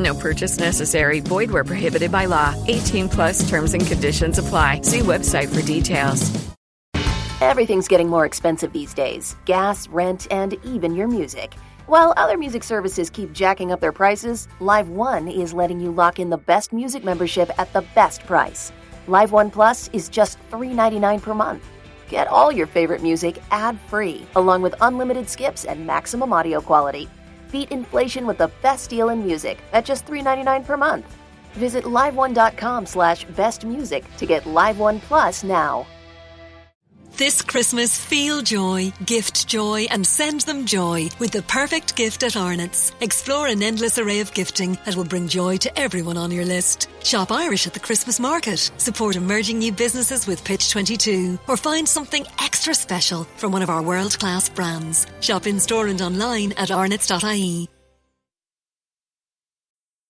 No purchase necessary. Void where prohibited by law. 18 plus terms and conditions apply. See website for details. Everything's getting more expensive these days gas, rent, and even your music. While other music services keep jacking up their prices, Live One is letting you lock in the best music membership at the best price. Live One Plus is just $3.99 per month. Get all your favorite music ad free, along with unlimited skips and maximum audio quality. Beat inflation with the best deal in music at just $3.99 per month. Visit liveone.com slash bestmusic to get Live One Plus now. This Christmas, feel joy, gift joy, and send them joy with the perfect gift at Arnott's. Explore an endless array of gifting that will bring joy to everyone on your list. Shop Irish at the Christmas market, support emerging new businesses with Pitch 22, or find something extra special from one of our world class brands. Shop in store and online at arnott's.ie.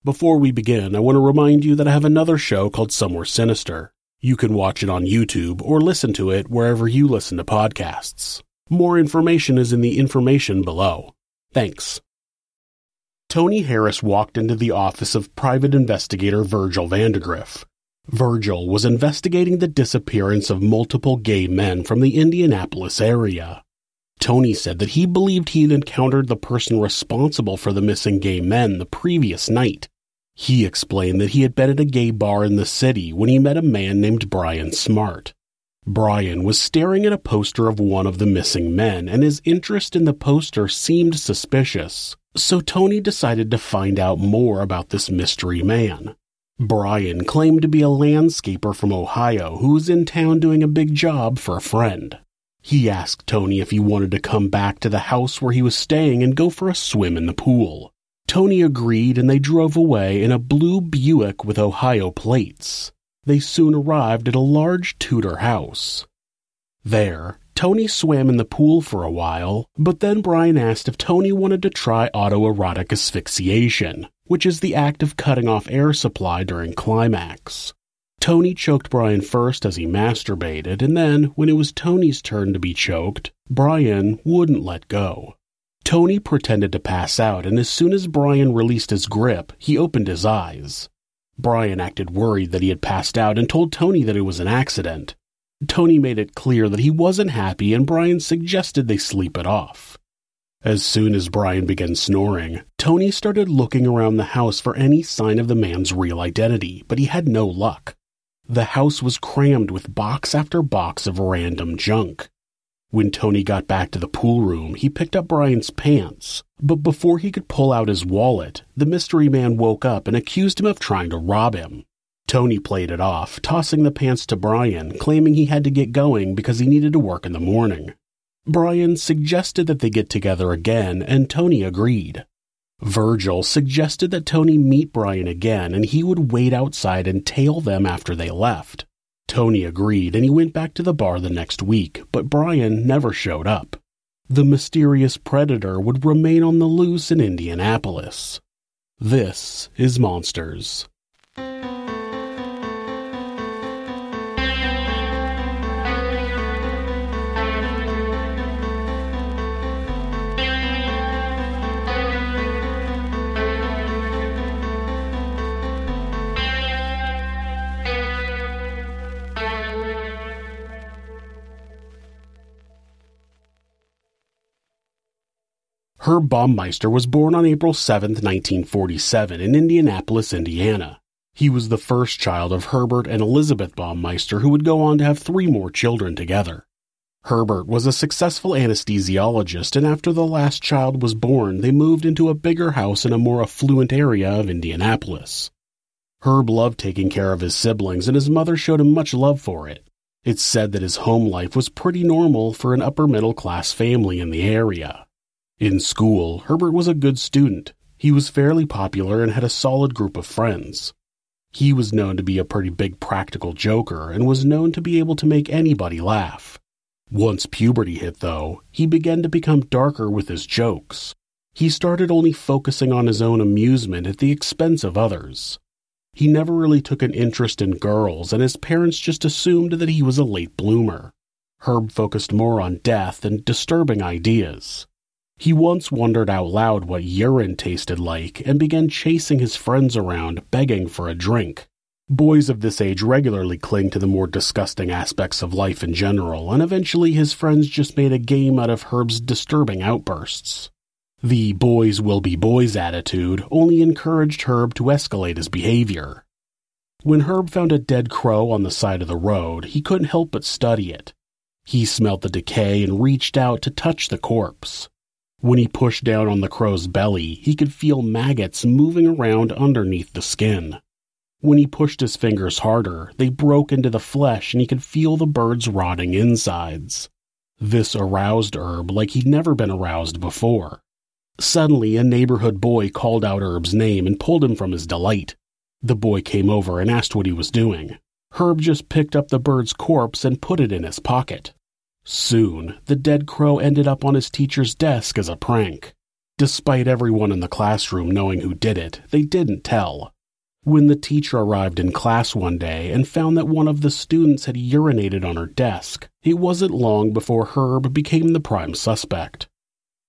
Before we begin, I want to remind you that I have another show called Somewhere Sinister. You can watch it on YouTube or listen to it wherever you listen to podcasts. More information is in the information below. Thanks. Tony Harris walked into the office of private investigator Virgil Vandegrift. Virgil was investigating the disappearance of multiple gay men from the Indianapolis area. Tony said that he believed he had encountered the person responsible for the missing gay men the previous night he explained that he had been at a gay bar in the city when he met a man named Brian Smart. Brian was staring at a poster of one of the missing men, and his interest in the poster seemed suspicious. So Tony decided to find out more about this mystery man. Brian claimed to be a landscaper from Ohio who was in town doing a big job for a friend. He asked Tony if he wanted to come back to the house where he was staying and go for a swim in the pool. Tony agreed and they drove away in a blue Buick with Ohio plates. They soon arrived at a large Tudor house. There, Tony swam in the pool for a while, but then Brian asked if Tony wanted to try autoerotic asphyxiation, which is the act of cutting off air supply during climax. Tony choked Brian first as he masturbated, and then, when it was Tony's turn to be choked, Brian wouldn't let go. Tony pretended to pass out, and as soon as Brian released his grip, he opened his eyes. Brian acted worried that he had passed out and told Tony that it was an accident. Tony made it clear that he wasn't happy, and Brian suggested they sleep it off. As soon as Brian began snoring, Tony started looking around the house for any sign of the man's real identity, but he had no luck. The house was crammed with box after box of random junk. When Tony got back to the pool room, he picked up Brian's pants, but before he could pull out his wallet, the mystery man woke up and accused him of trying to rob him. Tony played it off, tossing the pants to Brian, claiming he had to get going because he needed to work in the morning. Brian suggested that they get together again, and Tony agreed. Virgil suggested that Tony meet Brian again and he would wait outside and tail them after they left. Tony agreed and he went back to the bar the next week, but Brian never showed up. The mysterious predator would remain on the loose in Indianapolis. This is Monsters. Herb Baumeister was born on April 7, 1947, in Indianapolis, Indiana. He was the first child of Herbert and Elizabeth Baumeister, who would go on to have three more children together. Herbert was a successful anesthesiologist, and after the last child was born, they moved into a bigger house in a more affluent area of Indianapolis. Herb loved taking care of his siblings, and his mother showed him much love for it. It's said that his home life was pretty normal for an upper middle class family in the area. In school, Herbert was a good student. He was fairly popular and had a solid group of friends. He was known to be a pretty big practical joker and was known to be able to make anybody laugh. Once puberty hit, though, he began to become darker with his jokes. He started only focusing on his own amusement at the expense of others. He never really took an interest in girls, and his parents just assumed that he was a late bloomer. Herb focused more on death and disturbing ideas. He once wondered out loud what urine tasted like and began chasing his friends around, begging for a drink. Boys of this age regularly cling to the more disgusting aspects of life in general, and eventually his friends just made a game out of Herb's disturbing outbursts. The boys will be boys attitude only encouraged Herb to escalate his behavior. When Herb found a dead crow on the side of the road, he couldn't help but study it. He smelt the decay and reached out to touch the corpse. When he pushed down on the crow's belly, he could feel maggots moving around underneath the skin. When he pushed his fingers harder, they broke into the flesh and he could feel the bird's rotting insides. This aroused Herb like he'd never been aroused before. Suddenly, a neighborhood boy called out Herb's name and pulled him from his delight. The boy came over and asked what he was doing. Herb just picked up the bird's corpse and put it in his pocket. Soon, the dead crow ended up on his teacher's desk as a prank. Despite everyone in the classroom knowing who did it, they didn't tell. When the teacher arrived in class one day and found that one of the students had urinated on her desk, it wasn't long before Herb became the prime suspect.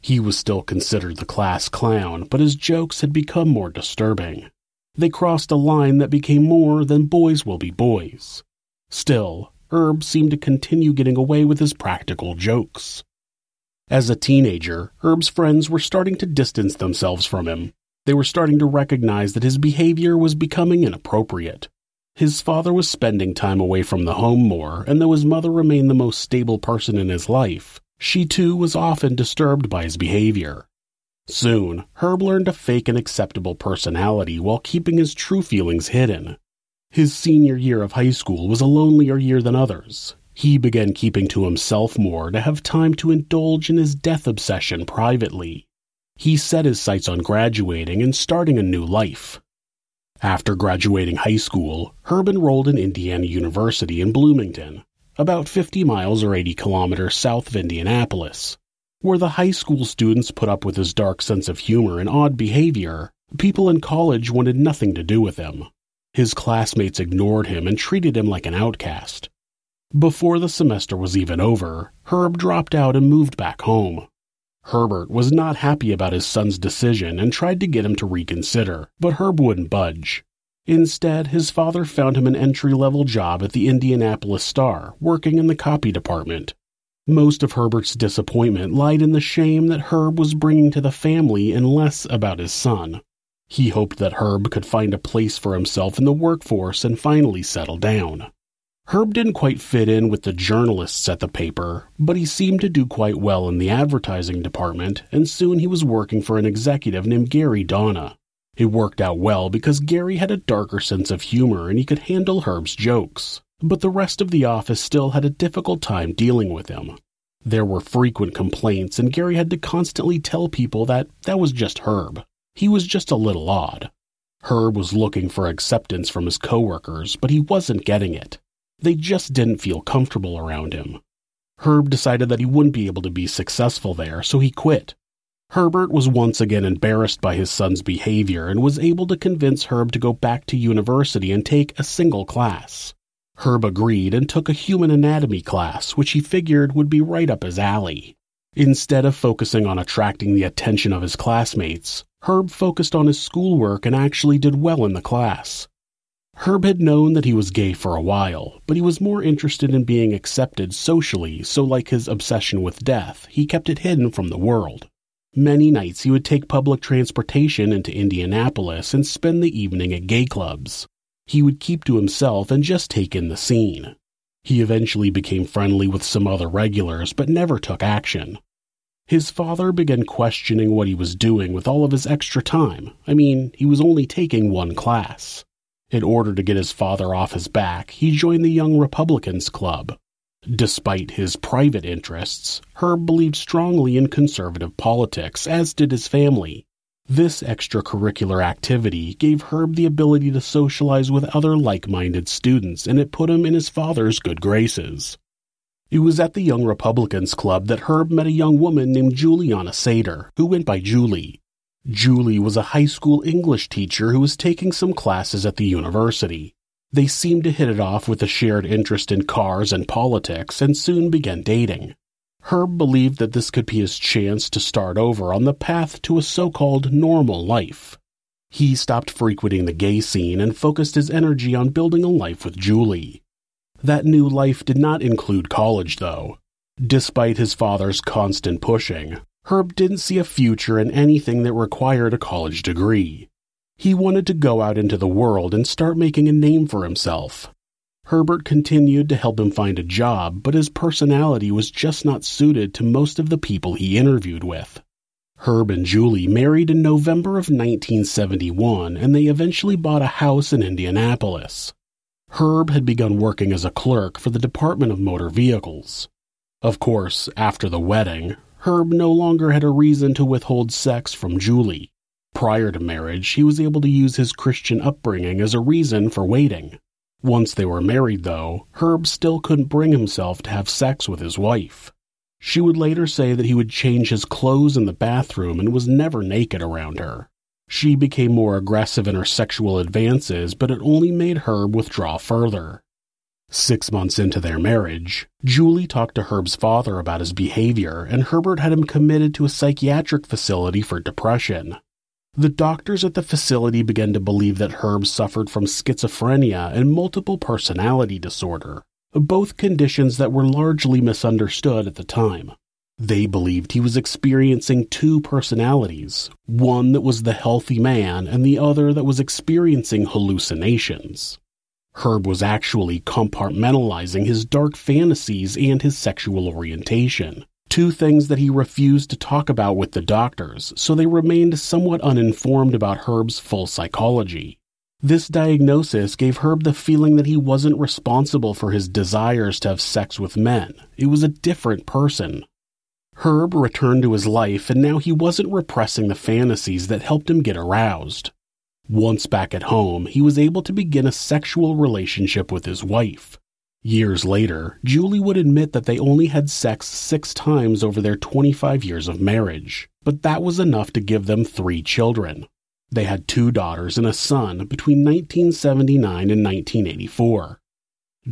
He was still considered the class clown, but his jokes had become more disturbing. They crossed a line that became more than boys will be boys. Still, Herb seemed to continue getting away with his practical jokes. As a teenager, Herb's friends were starting to distance themselves from him. They were starting to recognize that his behavior was becoming inappropriate. His father was spending time away from the home more, and though his mother remained the most stable person in his life, she too was often disturbed by his behavior. Soon, Herb learned to fake an acceptable personality while keeping his true feelings hidden. His senior year of high school was a lonelier year than others. He began keeping to himself more to have time to indulge in his death obsession privately. He set his sights on graduating and starting a new life. After graduating high school, Herb enrolled in Indiana University in Bloomington, about 50 miles or 80 kilometers south of Indianapolis. Where the high school students put up with his dark sense of humor and odd behavior, people in college wanted nothing to do with him. His classmates ignored him and treated him like an outcast. Before the semester was even over, Herb dropped out and moved back home. Herbert was not happy about his son's decision and tried to get him to reconsider, but Herb wouldn't budge. Instead, his father found him an entry level job at the Indianapolis Star, working in the copy department. Most of Herbert's disappointment lied in the shame that Herb was bringing to the family and less about his son. He hoped that Herb could find a place for himself in the workforce and finally settle down. Herb didn't quite fit in with the journalists at the paper, but he seemed to do quite well in the advertising department, and soon he was working for an executive named Gary Donna. It worked out well because Gary had a darker sense of humor and he could handle Herb's jokes. But the rest of the office still had a difficult time dealing with him. There were frequent complaints, and Gary had to constantly tell people that that was just Herb. He was just a little odd. Herb was looking for acceptance from his coworkers, but he wasn't getting it. They just didn't feel comfortable around him. Herb decided that he wouldn't be able to be successful there, so he quit. Herbert was once again embarrassed by his son's behavior and was able to convince Herb to go back to university and take a single class. Herb agreed and took a human anatomy class, which he figured would be right up his alley. Instead of focusing on attracting the attention of his classmates, Herb focused on his schoolwork and actually did well in the class. Herb had known that he was gay for a while, but he was more interested in being accepted socially, so like his obsession with death, he kept it hidden from the world. Many nights he would take public transportation into Indianapolis and spend the evening at gay clubs. He would keep to himself and just take in the scene. He eventually became friendly with some other regulars, but never took action. His father began questioning what he was doing with all of his extra time. I mean, he was only taking one class. In order to get his father off his back, he joined the Young Republicans Club. Despite his private interests, Herb believed strongly in conservative politics, as did his family. This extracurricular activity gave Herb the ability to socialize with other like minded students, and it put him in his father's good graces. It was at the Young Republicans Club that Herb met a young woman named Juliana Saiter, who went by Julie. Julie was a high school English teacher who was taking some classes at the university. They seemed to hit it off with a shared interest in cars and politics and soon began dating. Herb believed that this could be his chance to start over on the path to a so called normal life. He stopped frequenting the gay scene and focused his energy on building a life with Julie. That new life did not include college, though. Despite his father's constant pushing, Herb didn't see a future in anything that required a college degree. He wanted to go out into the world and start making a name for himself. Herbert continued to help him find a job, but his personality was just not suited to most of the people he interviewed with. Herb and Julie married in November of 1971 and they eventually bought a house in Indianapolis. Herb had begun working as a clerk for the Department of Motor Vehicles. Of course, after the wedding, Herb no longer had a reason to withhold sex from Julie. Prior to marriage, he was able to use his Christian upbringing as a reason for waiting. Once they were married, though, Herb still couldn't bring himself to have sex with his wife. She would later say that he would change his clothes in the bathroom and was never naked around her. She became more aggressive in her sexual advances, but it only made Herb withdraw further. Six months into their marriage, Julie talked to Herb's father about his behavior, and Herbert had him committed to a psychiatric facility for depression. The doctors at the facility began to believe that Herb suffered from schizophrenia and multiple personality disorder, both conditions that were largely misunderstood at the time. They believed he was experiencing two personalities, one that was the healthy man and the other that was experiencing hallucinations. Herb was actually compartmentalizing his dark fantasies and his sexual orientation, two things that he refused to talk about with the doctors, so they remained somewhat uninformed about Herb's full psychology. This diagnosis gave Herb the feeling that he wasn't responsible for his desires to have sex with men. It was a different person. Herb returned to his life, and now he wasn't repressing the fantasies that helped him get aroused. Once back at home, he was able to begin a sexual relationship with his wife. Years later, Julie would admit that they only had sex six times over their 25 years of marriage, but that was enough to give them three children. They had two daughters and a son between 1979 and 1984.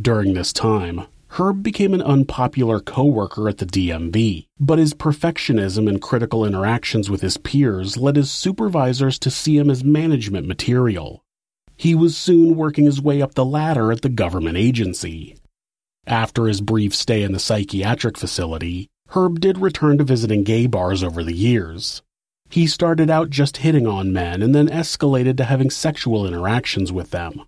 During this time, Herb became an unpopular coworker at the DMV, but his perfectionism and critical interactions with his peers led his supervisors to see him as management material. He was soon working his way up the ladder at the government agency. After his brief stay in the psychiatric facility, Herb did return to visiting gay bars over the years. He started out just hitting on men and then escalated to having sexual interactions with them.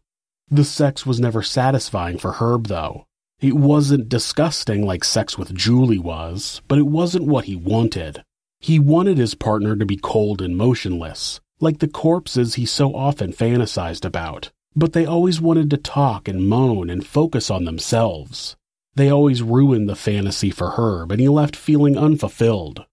The sex was never satisfying for Herb, though. It wasn't disgusting like sex with Julie was, but it wasn't what he wanted. He wanted his partner to be cold and motionless, like the corpses he so often fantasized about. But they always wanted to talk and moan and focus on themselves. They always ruined the fantasy for Herb, and he left feeling unfulfilled.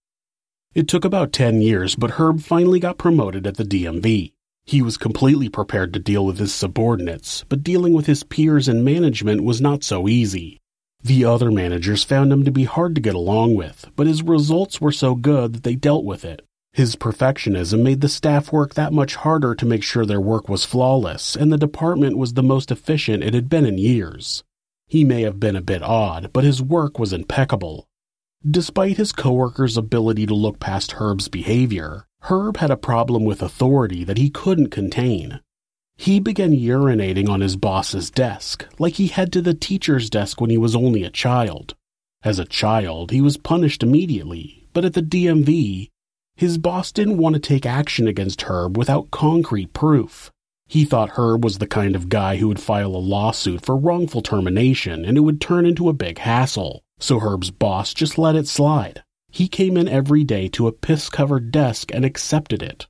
It took about 10 years, but Herb finally got promoted at the DMV. He was completely prepared to deal with his subordinates, but dealing with his peers and management was not so easy. The other managers found him to be hard to get along with, but his results were so good that they dealt with it. His perfectionism made the staff work that much harder to make sure their work was flawless, and the department was the most efficient it had been in years. He may have been a bit odd, but his work was impeccable. Despite his coworkers' ability to look past Herb's behavior, Herb had a problem with authority that he couldn't contain. He began urinating on his boss's desk, like he had to the teacher's desk when he was only a child. As a child, he was punished immediately, but at the DMV, his boss didn't want to take action against Herb without concrete proof. He thought Herb was the kind of guy who would file a lawsuit for wrongful termination and it would turn into a big hassle, so Herb's boss just let it slide. He came in every day to a piss covered desk and accepted it.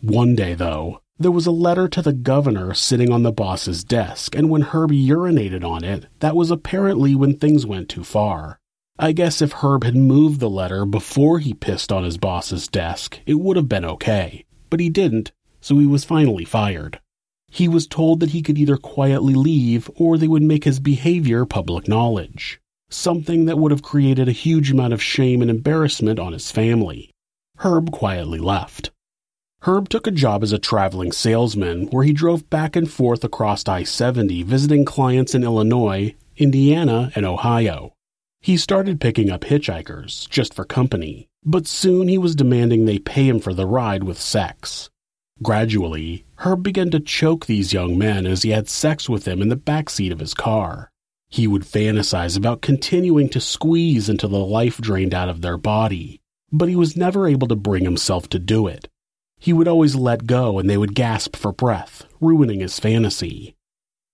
One day, though, there was a letter to the governor sitting on the boss's desk, and when Herb urinated on it, that was apparently when things went too far. I guess if Herb had moved the letter before he pissed on his boss's desk, it would have been okay. But he didn't, so he was finally fired. He was told that he could either quietly leave or they would make his behavior public knowledge, something that would have created a huge amount of shame and embarrassment on his family. Herb quietly left. Herb took a job as a traveling salesman where he drove back and forth across I 70 visiting clients in Illinois, Indiana, and Ohio. He started picking up hitchhikers just for company, but soon he was demanding they pay him for the ride with sex. Gradually, Herb began to choke these young men as he had sex with them in the back seat of his car. He would fantasize about continuing to squeeze until the life drained out of their body, but he was never able to bring himself to do it. He would always let go and they would gasp for breath, ruining his fantasy.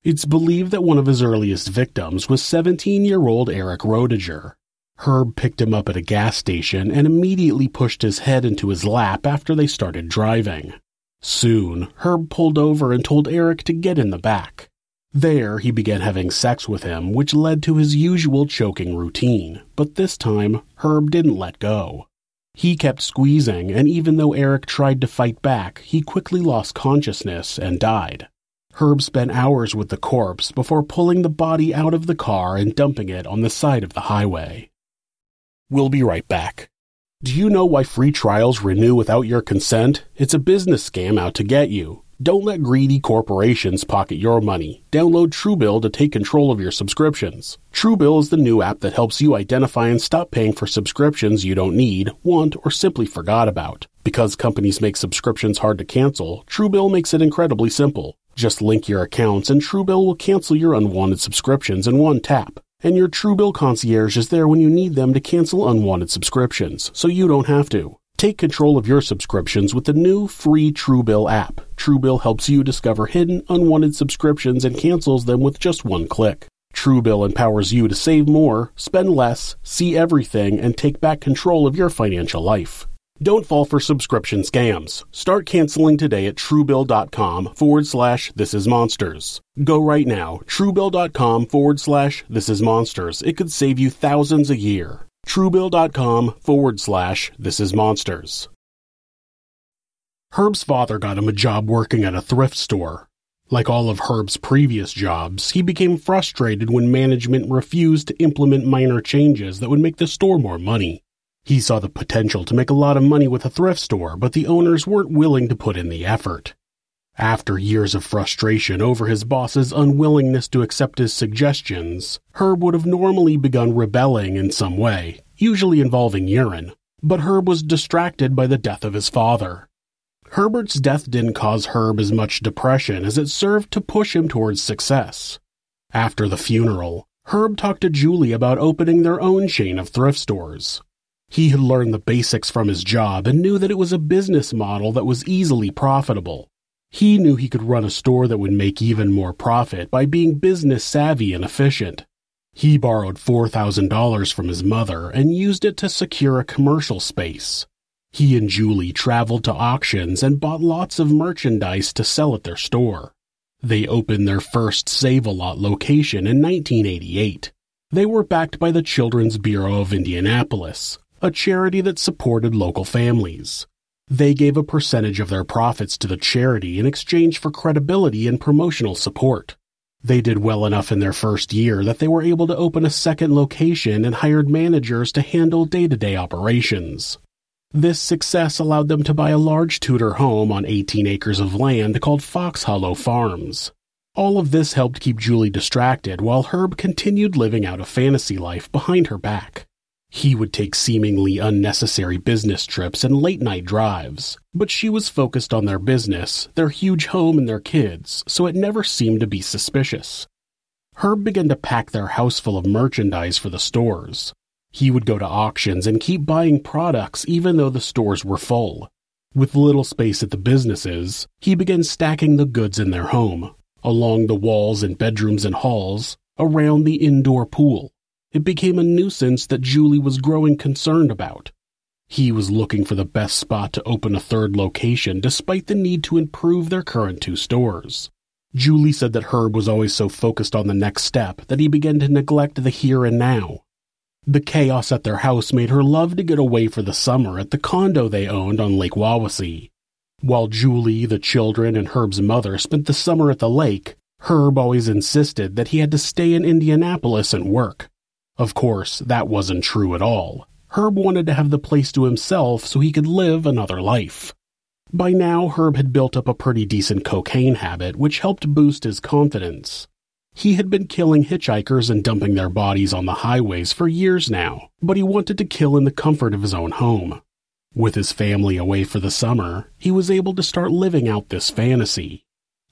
It's believed that one of his earliest victims was 17 year old Eric Roediger. Herb picked him up at a gas station and immediately pushed his head into his lap after they started driving. Soon, Herb pulled over and told Eric to get in the back. There, he began having sex with him, which led to his usual choking routine, but this time, Herb didn't let go. He kept squeezing, and even though Eric tried to fight back, he quickly lost consciousness and died. Herb spent hours with the corpse before pulling the body out of the car and dumping it on the side of the highway. We'll be right back. Do you know why free trials renew without your consent? It's a business scam out to get you. Don't let greedy corporations pocket your money. Download Truebill to take control of your subscriptions. Truebill is the new app that helps you identify and stop paying for subscriptions you don't need, want, or simply forgot about. Because companies make subscriptions hard to cancel, Truebill makes it incredibly simple. Just link your accounts and Truebill will cancel your unwanted subscriptions in one tap and your Truebill concierge is there when you need them to cancel unwanted subscriptions, so you don't have to. Take control of your subscriptions with the new free Truebill app. Truebill helps you discover hidden, unwanted subscriptions and cancels them with just one click. Truebill empowers you to save more, spend less, see everything, and take back control of your financial life. Don't fall for subscription scams. Start canceling today at truebill.com forward slash this is monsters. Go right now, truebill.com forward slash this is monsters. It could save you thousands a year. Truebill.com forward slash this is monsters. Herb's father got him a job working at a thrift store. Like all of Herb's previous jobs, he became frustrated when management refused to implement minor changes that would make the store more money. He saw the potential to make a lot of money with a thrift store, but the owners weren't willing to put in the effort. After years of frustration over his boss's unwillingness to accept his suggestions, Herb would have normally begun rebelling in some way, usually involving urine. But Herb was distracted by the death of his father. Herbert's death didn't cause Herb as much depression as it served to push him towards success. After the funeral, Herb talked to Julie about opening their own chain of thrift stores. He had learned the basics from his job and knew that it was a business model that was easily profitable. He knew he could run a store that would make even more profit by being business savvy and efficient. He borrowed $4,000 from his mother and used it to secure a commercial space. He and Julie traveled to auctions and bought lots of merchandise to sell at their store. They opened their first Save a Lot location in 1988. They were backed by the Children's Bureau of Indianapolis, a charity that supported local families. They gave a percentage of their profits to the charity in exchange for credibility and promotional support. They did well enough in their first year that they were able to open a second location and hired managers to handle day to day operations. This success allowed them to buy a large Tudor home on 18 acres of land called Fox Hollow Farms. All of this helped keep Julie distracted while Herb continued living out a fantasy life behind her back. He would take seemingly unnecessary business trips and late night drives, but she was focused on their business, their huge home, and their kids, so it never seemed to be suspicious. Herb began to pack their house full of merchandise for the stores. He would go to auctions and keep buying products even though the stores were full. With little space at the businesses, he began stacking the goods in their home, along the walls in bedrooms and halls, around the indoor pool. It became a nuisance that Julie was growing concerned about. He was looking for the best spot to open a third location despite the need to improve their current two stores. Julie said that Herb was always so focused on the next step that he began to neglect the here and now. The chaos at their house made her love to get away for the summer at the condo they owned on Lake Wawasee. While Julie, the children, and Herb's mother spent the summer at the lake, Herb always insisted that he had to stay in Indianapolis and work. Of course, that wasn't true at all. Herb wanted to have the place to himself so he could live another life. By now, Herb had built up a pretty decent cocaine habit, which helped boost his confidence. He had been killing hitchhikers and dumping their bodies on the highways for years now, but he wanted to kill in the comfort of his own home. With his family away for the summer, he was able to start living out this fantasy.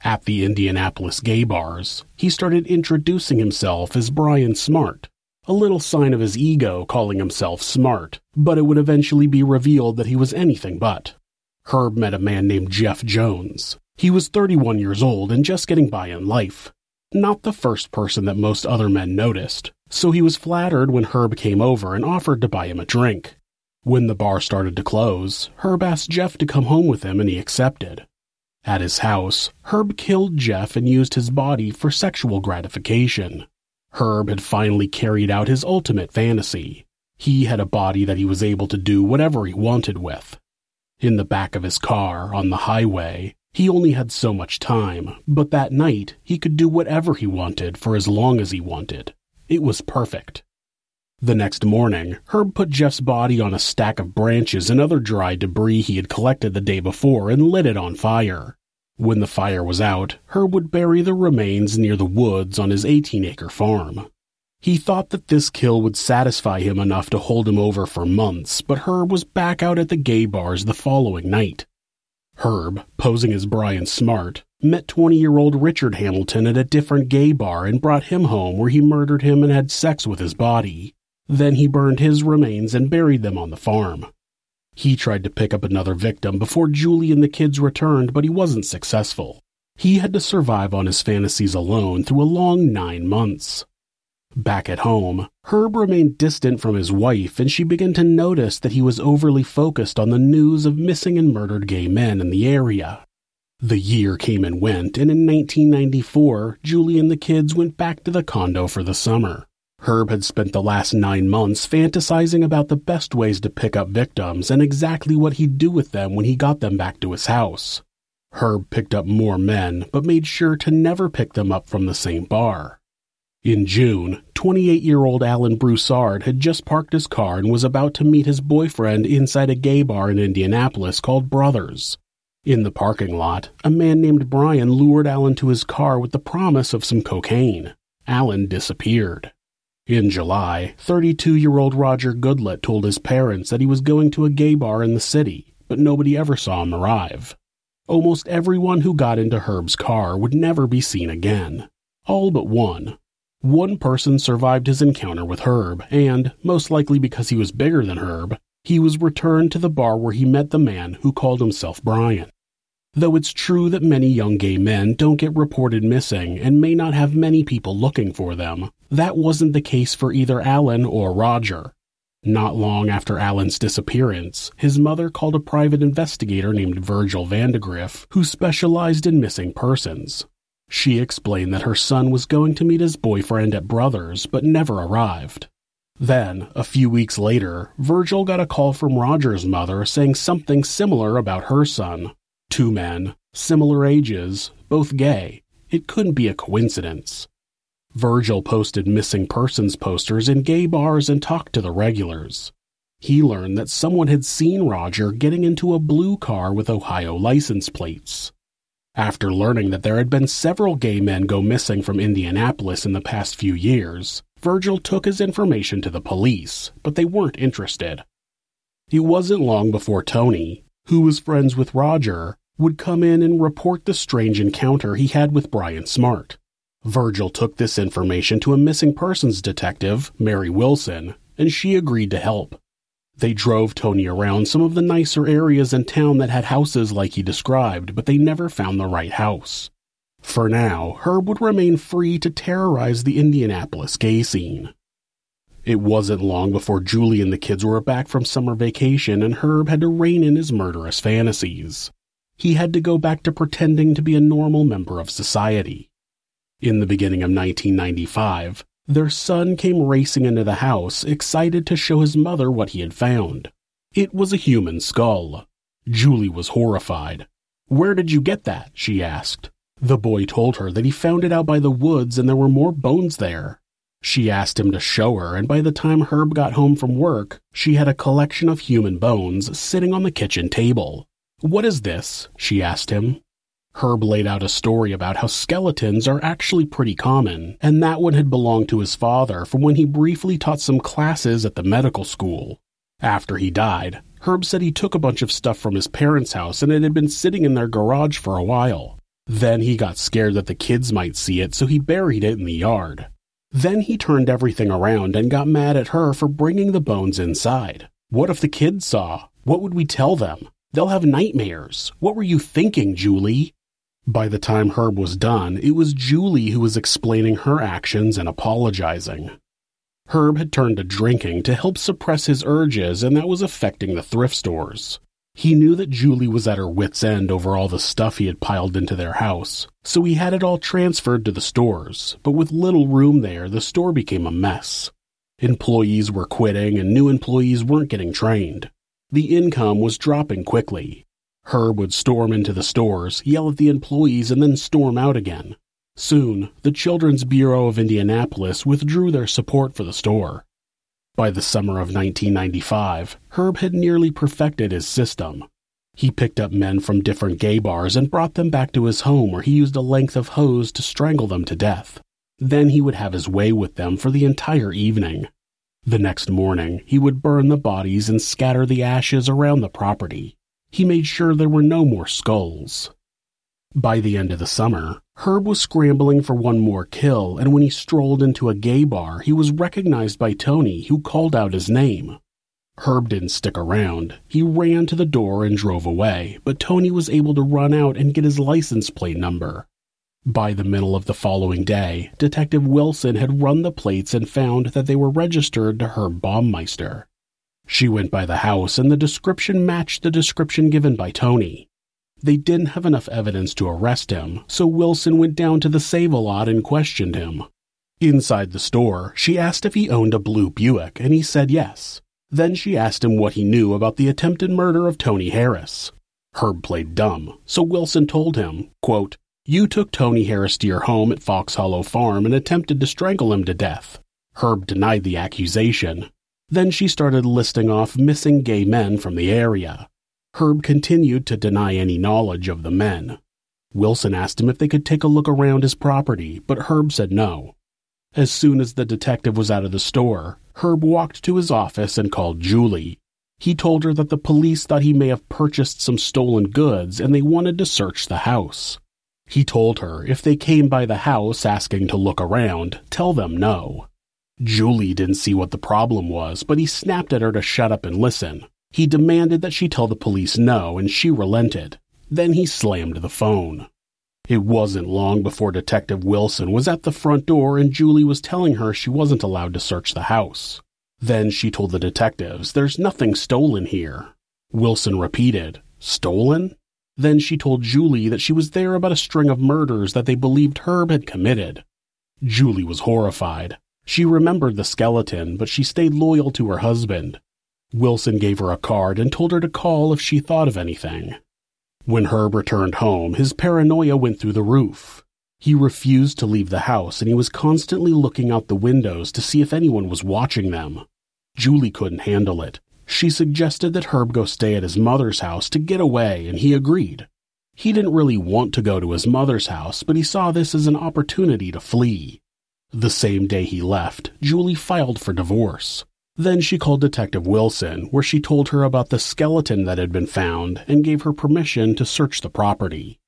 At the Indianapolis gay bars, he started introducing himself as Brian Smart, a little sign of his ego calling himself smart, but it would eventually be revealed that he was anything but. Herb met a man named Jeff Jones. He was 31 years old and just getting by in life not the first person that most other men noticed, so he was flattered when Herb came over and offered to buy him a drink. When the bar started to close, Herb asked Jeff to come home with him and he accepted. At his house, Herb killed Jeff and used his body for sexual gratification. Herb had finally carried out his ultimate fantasy. He had a body that he was able to do whatever he wanted with. In the back of his car, on the highway, he only had so much time, but that night he could do whatever he wanted for as long as he wanted. It was perfect. The next morning, Herb put Jeff's body on a stack of branches and other dry debris he had collected the day before and lit it on fire. When the fire was out, Herb would bury the remains near the woods on his 18 acre farm. He thought that this kill would satisfy him enough to hold him over for months, but Herb was back out at the gay bars the following night. Herb, posing as Brian Smart, met 20 year old Richard Hamilton at a different gay bar and brought him home where he murdered him and had sex with his body. Then he burned his remains and buried them on the farm. He tried to pick up another victim before Julie and the kids returned, but he wasn't successful. He had to survive on his fantasies alone through a long nine months. Back at home, Herb remained distant from his wife, and she began to notice that he was overly focused on the news of missing and murdered gay men in the area. The year came and went, and in 1994, Julie and the kids went back to the condo for the summer. Herb had spent the last nine months fantasizing about the best ways to pick up victims and exactly what he'd do with them when he got them back to his house. Herb picked up more men, but made sure to never pick them up from the same bar. In June, 28 year old Alan Broussard had just parked his car and was about to meet his boyfriend inside a gay bar in Indianapolis called Brothers. In the parking lot, a man named Brian lured Alan to his car with the promise of some cocaine. Alan disappeared. In July, 32 year old Roger Goodlett told his parents that he was going to a gay bar in the city, but nobody ever saw him arrive. Almost everyone who got into Herb's car would never be seen again. All but one, one person survived his encounter with Herb, and, most likely because he was bigger than Herb, he was returned to the bar where he met the man who called himself Brian. Though it's true that many young gay men don't get reported missing and may not have many people looking for them, that wasn't the case for either Alan or Roger. Not long after Alan's disappearance, his mother called a private investigator named Virgil Vandegrift, who specialized in missing persons. She explained that her son was going to meet his boyfriend at Brothers but never arrived. Then, a few weeks later, Virgil got a call from Roger's mother saying something similar about her son. Two men, similar ages, both gay. It couldn't be a coincidence. Virgil posted missing persons posters in gay bars and talked to the regulars. He learned that someone had seen Roger getting into a blue car with Ohio license plates. After learning that there had been several gay men go missing from Indianapolis in the past few years, Virgil took his information to the police, but they weren't interested. It wasn't long before Tony, who was friends with Roger, would come in and report the strange encounter he had with Brian Smart. Virgil took this information to a missing persons detective, Mary Wilson, and she agreed to help. They drove Tony around some of the nicer areas in town that had houses like he described, but they never found the right house. For now, Herb would remain free to terrorize the Indianapolis gay scene. It wasn't long before Julie and the kids were back from summer vacation and Herb had to rein in his murderous fantasies. He had to go back to pretending to be a normal member of society. In the beginning of 1995, their son came racing into the house, excited to show his mother what he had found. It was a human skull. Julie was horrified. Where did you get that? she asked. The boy told her that he found it out by the woods and there were more bones there. She asked him to show her, and by the time Herb got home from work, she had a collection of human bones sitting on the kitchen table. What is this? she asked him. Herb laid out a story about how skeletons are actually pretty common, and that one had belonged to his father from when he briefly taught some classes at the medical school. After he died, Herb said he took a bunch of stuff from his parents' house and it had been sitting in their garage for a while. Then he got scared that the kids might see it, so he buried it in the yard. Then he turned everything around and got mad at her for bringing the bones inside. What if the kids saw? What would we tell them? They'll have nightmares. What were you thinking, Julie? By the time Herb was done, it was Julie who was explaining her actions and apologizing. Herb had turned to drinking to help suppress his urges, and that was affecting the thrift stores. He knew that Julie was at her wits' end over all the stuff he had piled into their house, so he had it all transferred to the stores, but with little room there, the store became a mess. Employees were quitting and new employees weren't getting trained. The income was dropping quickly. Herb would storm into the stores, yell at the employees, and then storm out again. Soon, the Children's Bureau of Indianapolis withdrew their support for the store. By the summer of 1995, Herb had nearly perfected his system. He picked up men from different gay bars and brought them back to his home where he used a length of hose to strangle them to death. Then he would have his way with them for the entire evening. The next morning, he would burn the bodies and scatter the ashes around the property. He made sure there were no more skulls. By the end of the summer, Herb was scrambling for one more kill, and when he strolled into a gay bar, he was recognized by Tony, who called out his name. Herb didn't stick around. He ran to the door and drove away, but Tony was able to run out and get his license plate number. By the middle of the following day, Detective Wilson had run the plates and found that they were registered to Herb Baumeister. She went by the house and the description matched the description given by Tony. They didn't have enough evidence to arrest him, so Wilson went down to the Save-A-Lot and questioned him. Inside the store, she asked if he owned a blue Buick, and he said yes. Then she asked him what he knew about the attempted murder of Tony Harris. Herb played dumb, so Wilson told him, quote, you took Tony Harris to your home at Fox Hollow Farm and attempted to strangle him to death. Herb denied the accusation. Then she started listing off missing gay men from the area. Herb continued to deny any knowledge of the men. Wilson asked him if they could take a look around his property, but Herb said no. As soon as the detective was out of the store, Herb walked to his office and called Julie. He told her that the police thought he may have purchased some stolen goods and they wanted to search the house. He told her if they came by the house asking to look around, tell them no. Julie didn't see what the problem was, but he snapped at her to shut up and listen. He demanded that she tell the police no, and she relented. Then he slammed the phone. It wasn't long before Detective Wilson was at the front door and Julie was telling her she wasn't allowed to search the house. Then she told the detectives, There's nothing stolen here. Wilson repeated, Stolen? Then she told Julie that she was there about a string of murders that they believed Herb had committed. Julie was horrified. She remembered the skeleton, but she stayed loyal to her husband. Wilson gave her a card and told her to call if she thought of anything. When Herb returned home, his paranoia went through the roof. He refused to leave the house and he was constantly looking out the windows to see if anyone was watching them. Julie couldn't handle it. She suggested that Herb go stay at his mother's house to get away, and he agreed. He didn't really want to go to his mother's house, but he saw this as an opportunity to flee. The same day he left, Julie filed for divorce. Then she called Detective Wilson, where she told her about the skeleton that had been found and gave her permission to search the property.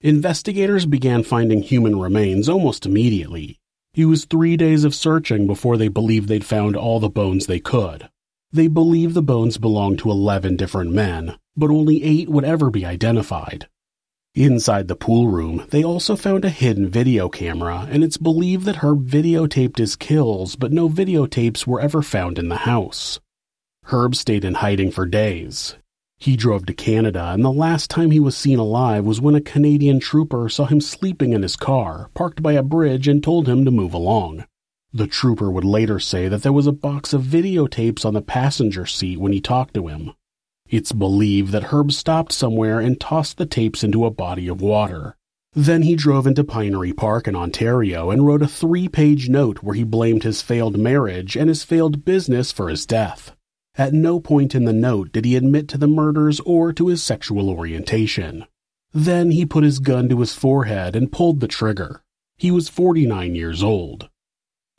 Investigators began finding human remains almost immediately. It was three days of searching before they believed they'd found all the bones they could. They believe the bones belonged to 11 different men, but only 8 would ever be identified. Inside the pool room, they also found a hidden video camera, and it's believed that Herb videotaped his kills, but no videotapes were ever found in the house. Herb stayed in hiding for days. He drove to Canada, and the last time he was seen alive was when a Canadian trooper saw him sleeping in his car, parked by a bridge, and told him to move along. The trooper would later say that there was a box of videotapes on the passenger seat when he talked to him. It's believed that Herb stopped somewhere and tossed the tapes into a body of water. Then he drove into Pinery Park in Ontario and wrote a three page note where he blamed his failed marriage and his failed business for his death. At no point in the note did he admit to the murders or to his sexual orientation. Then he put his gun to his forehead and pulled the trigger. He was 49 years old.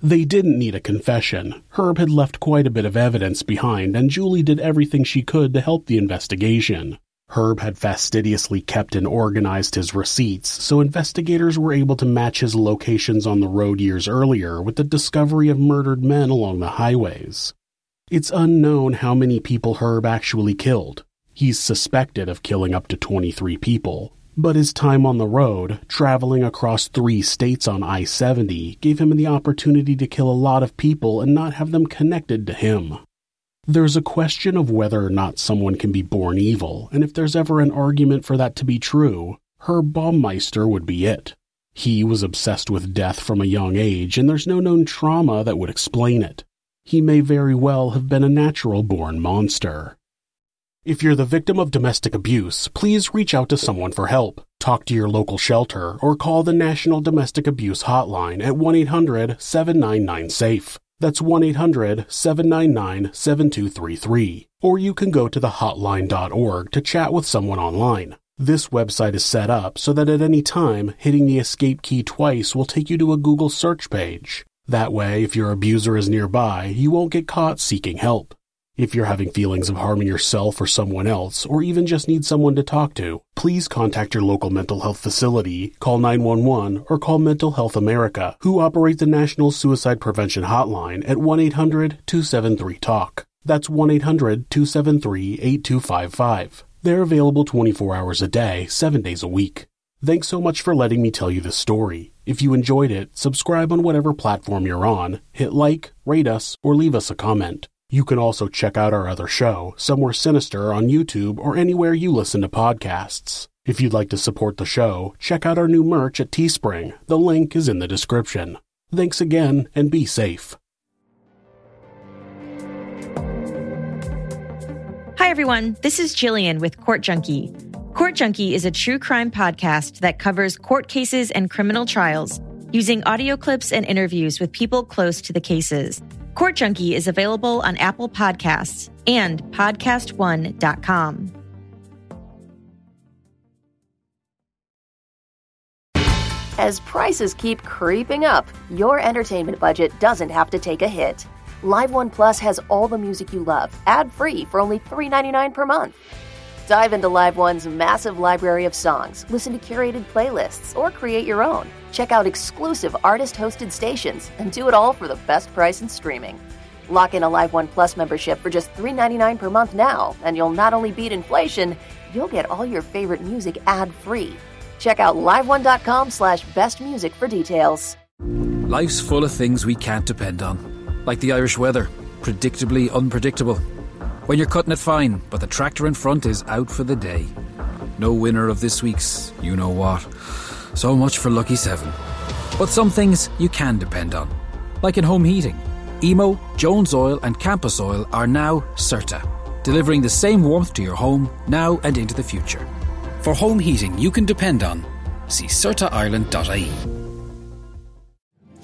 They didn't need a confession. Herb had left quite a bit of evidence behind, and Julie did everything she could to help the investigation. Herb had fastidiously kept and organized his receipts, so investigators were able to match his locations on the road years earlier with the discovery of murdered men along the highways. It's unknown how many people Herb actually killed. He's suspected of killing up to 23 people, but his time on the road, traveling across three states on I 70, gave him the opportunity to kill a lot of people and not have them connected to him. There's a question of whether or not someone can be born evil, and if there's ever an argument for that to be true, Herb Baumeister would be it. He was obsessed with death from a young age, and there's no known trauma that would explain it. He may very well have been a natural born monster. If you're the victim of domestic abuse, please reach out to someone for help. Talk to your local shelter or call the National Domestic Abuse Hotline at 1 800 799 SAFE. That's 1 800 799 7233. Or you can go to thehotline.org to chat with someone online. This website is set up so that at any time, hitting the escape key twice will take you to a Google search page. That way, if your abuser is nearby, you won't get caught seeking help. If you're having feelings of harming yourself or someone else, or even just need someone to talk to, please contact your local mental health facility, call 911, or call Mental Health America, who operate the National Suicide Prevention Hotline at 1 800 273 TALK. That's 1 800 273 8255. They're available 24 hours a day, 7 days a week. Thanks so much for letting me tell you this story. If you enjoyed it, subscribe on whatever platform you're on, hit like, rate us, or leave us a comment. You can also check out our other show, Somewhere Sinister, on YouTube or anywhere you listen to podcasts. If you'd like to support the show, check out our new merch at Teespring. The link is in the description. Thanks again, and be safe. Hi, everyone. This is Jillian with Court Junkie. Court Junkie is a true crime podcast that covers court cases and criminal trials using audio clips and interviews with people close to the cases. Court Junkie is available on Apple Podcasts and podcastone.com. As prices keep creeping up, your entertainment budget doesn't have to take a hit. Live One Plus has all the music you love, ad free for only $3.99 per month. Dive into Live One's massive library of songs, listen to curated playlists, or create your own. Check out exclusive artist hosted stations and do it all for the best price in streaming. Lock in a Live One Plus membership for just $3.99 per month now, and you'll not only beat inflation, you'll get all your favorite music ad free. Check out liveone.com slash best music for details. Life's full of things we can't depend on, like the Irish weather, predictably unpredictable when you're cutting it fine, but the tractor in front is out for the day. No winner of this week's you know what. So much for Lucky 7. But some things you can depend on. Like in home heating. Emo, Jones Oil, and Campus Oil are now CERTA, delivering the same warmth to your home now and into the future. For home heating you can depend on, see CERTAIreland.ie.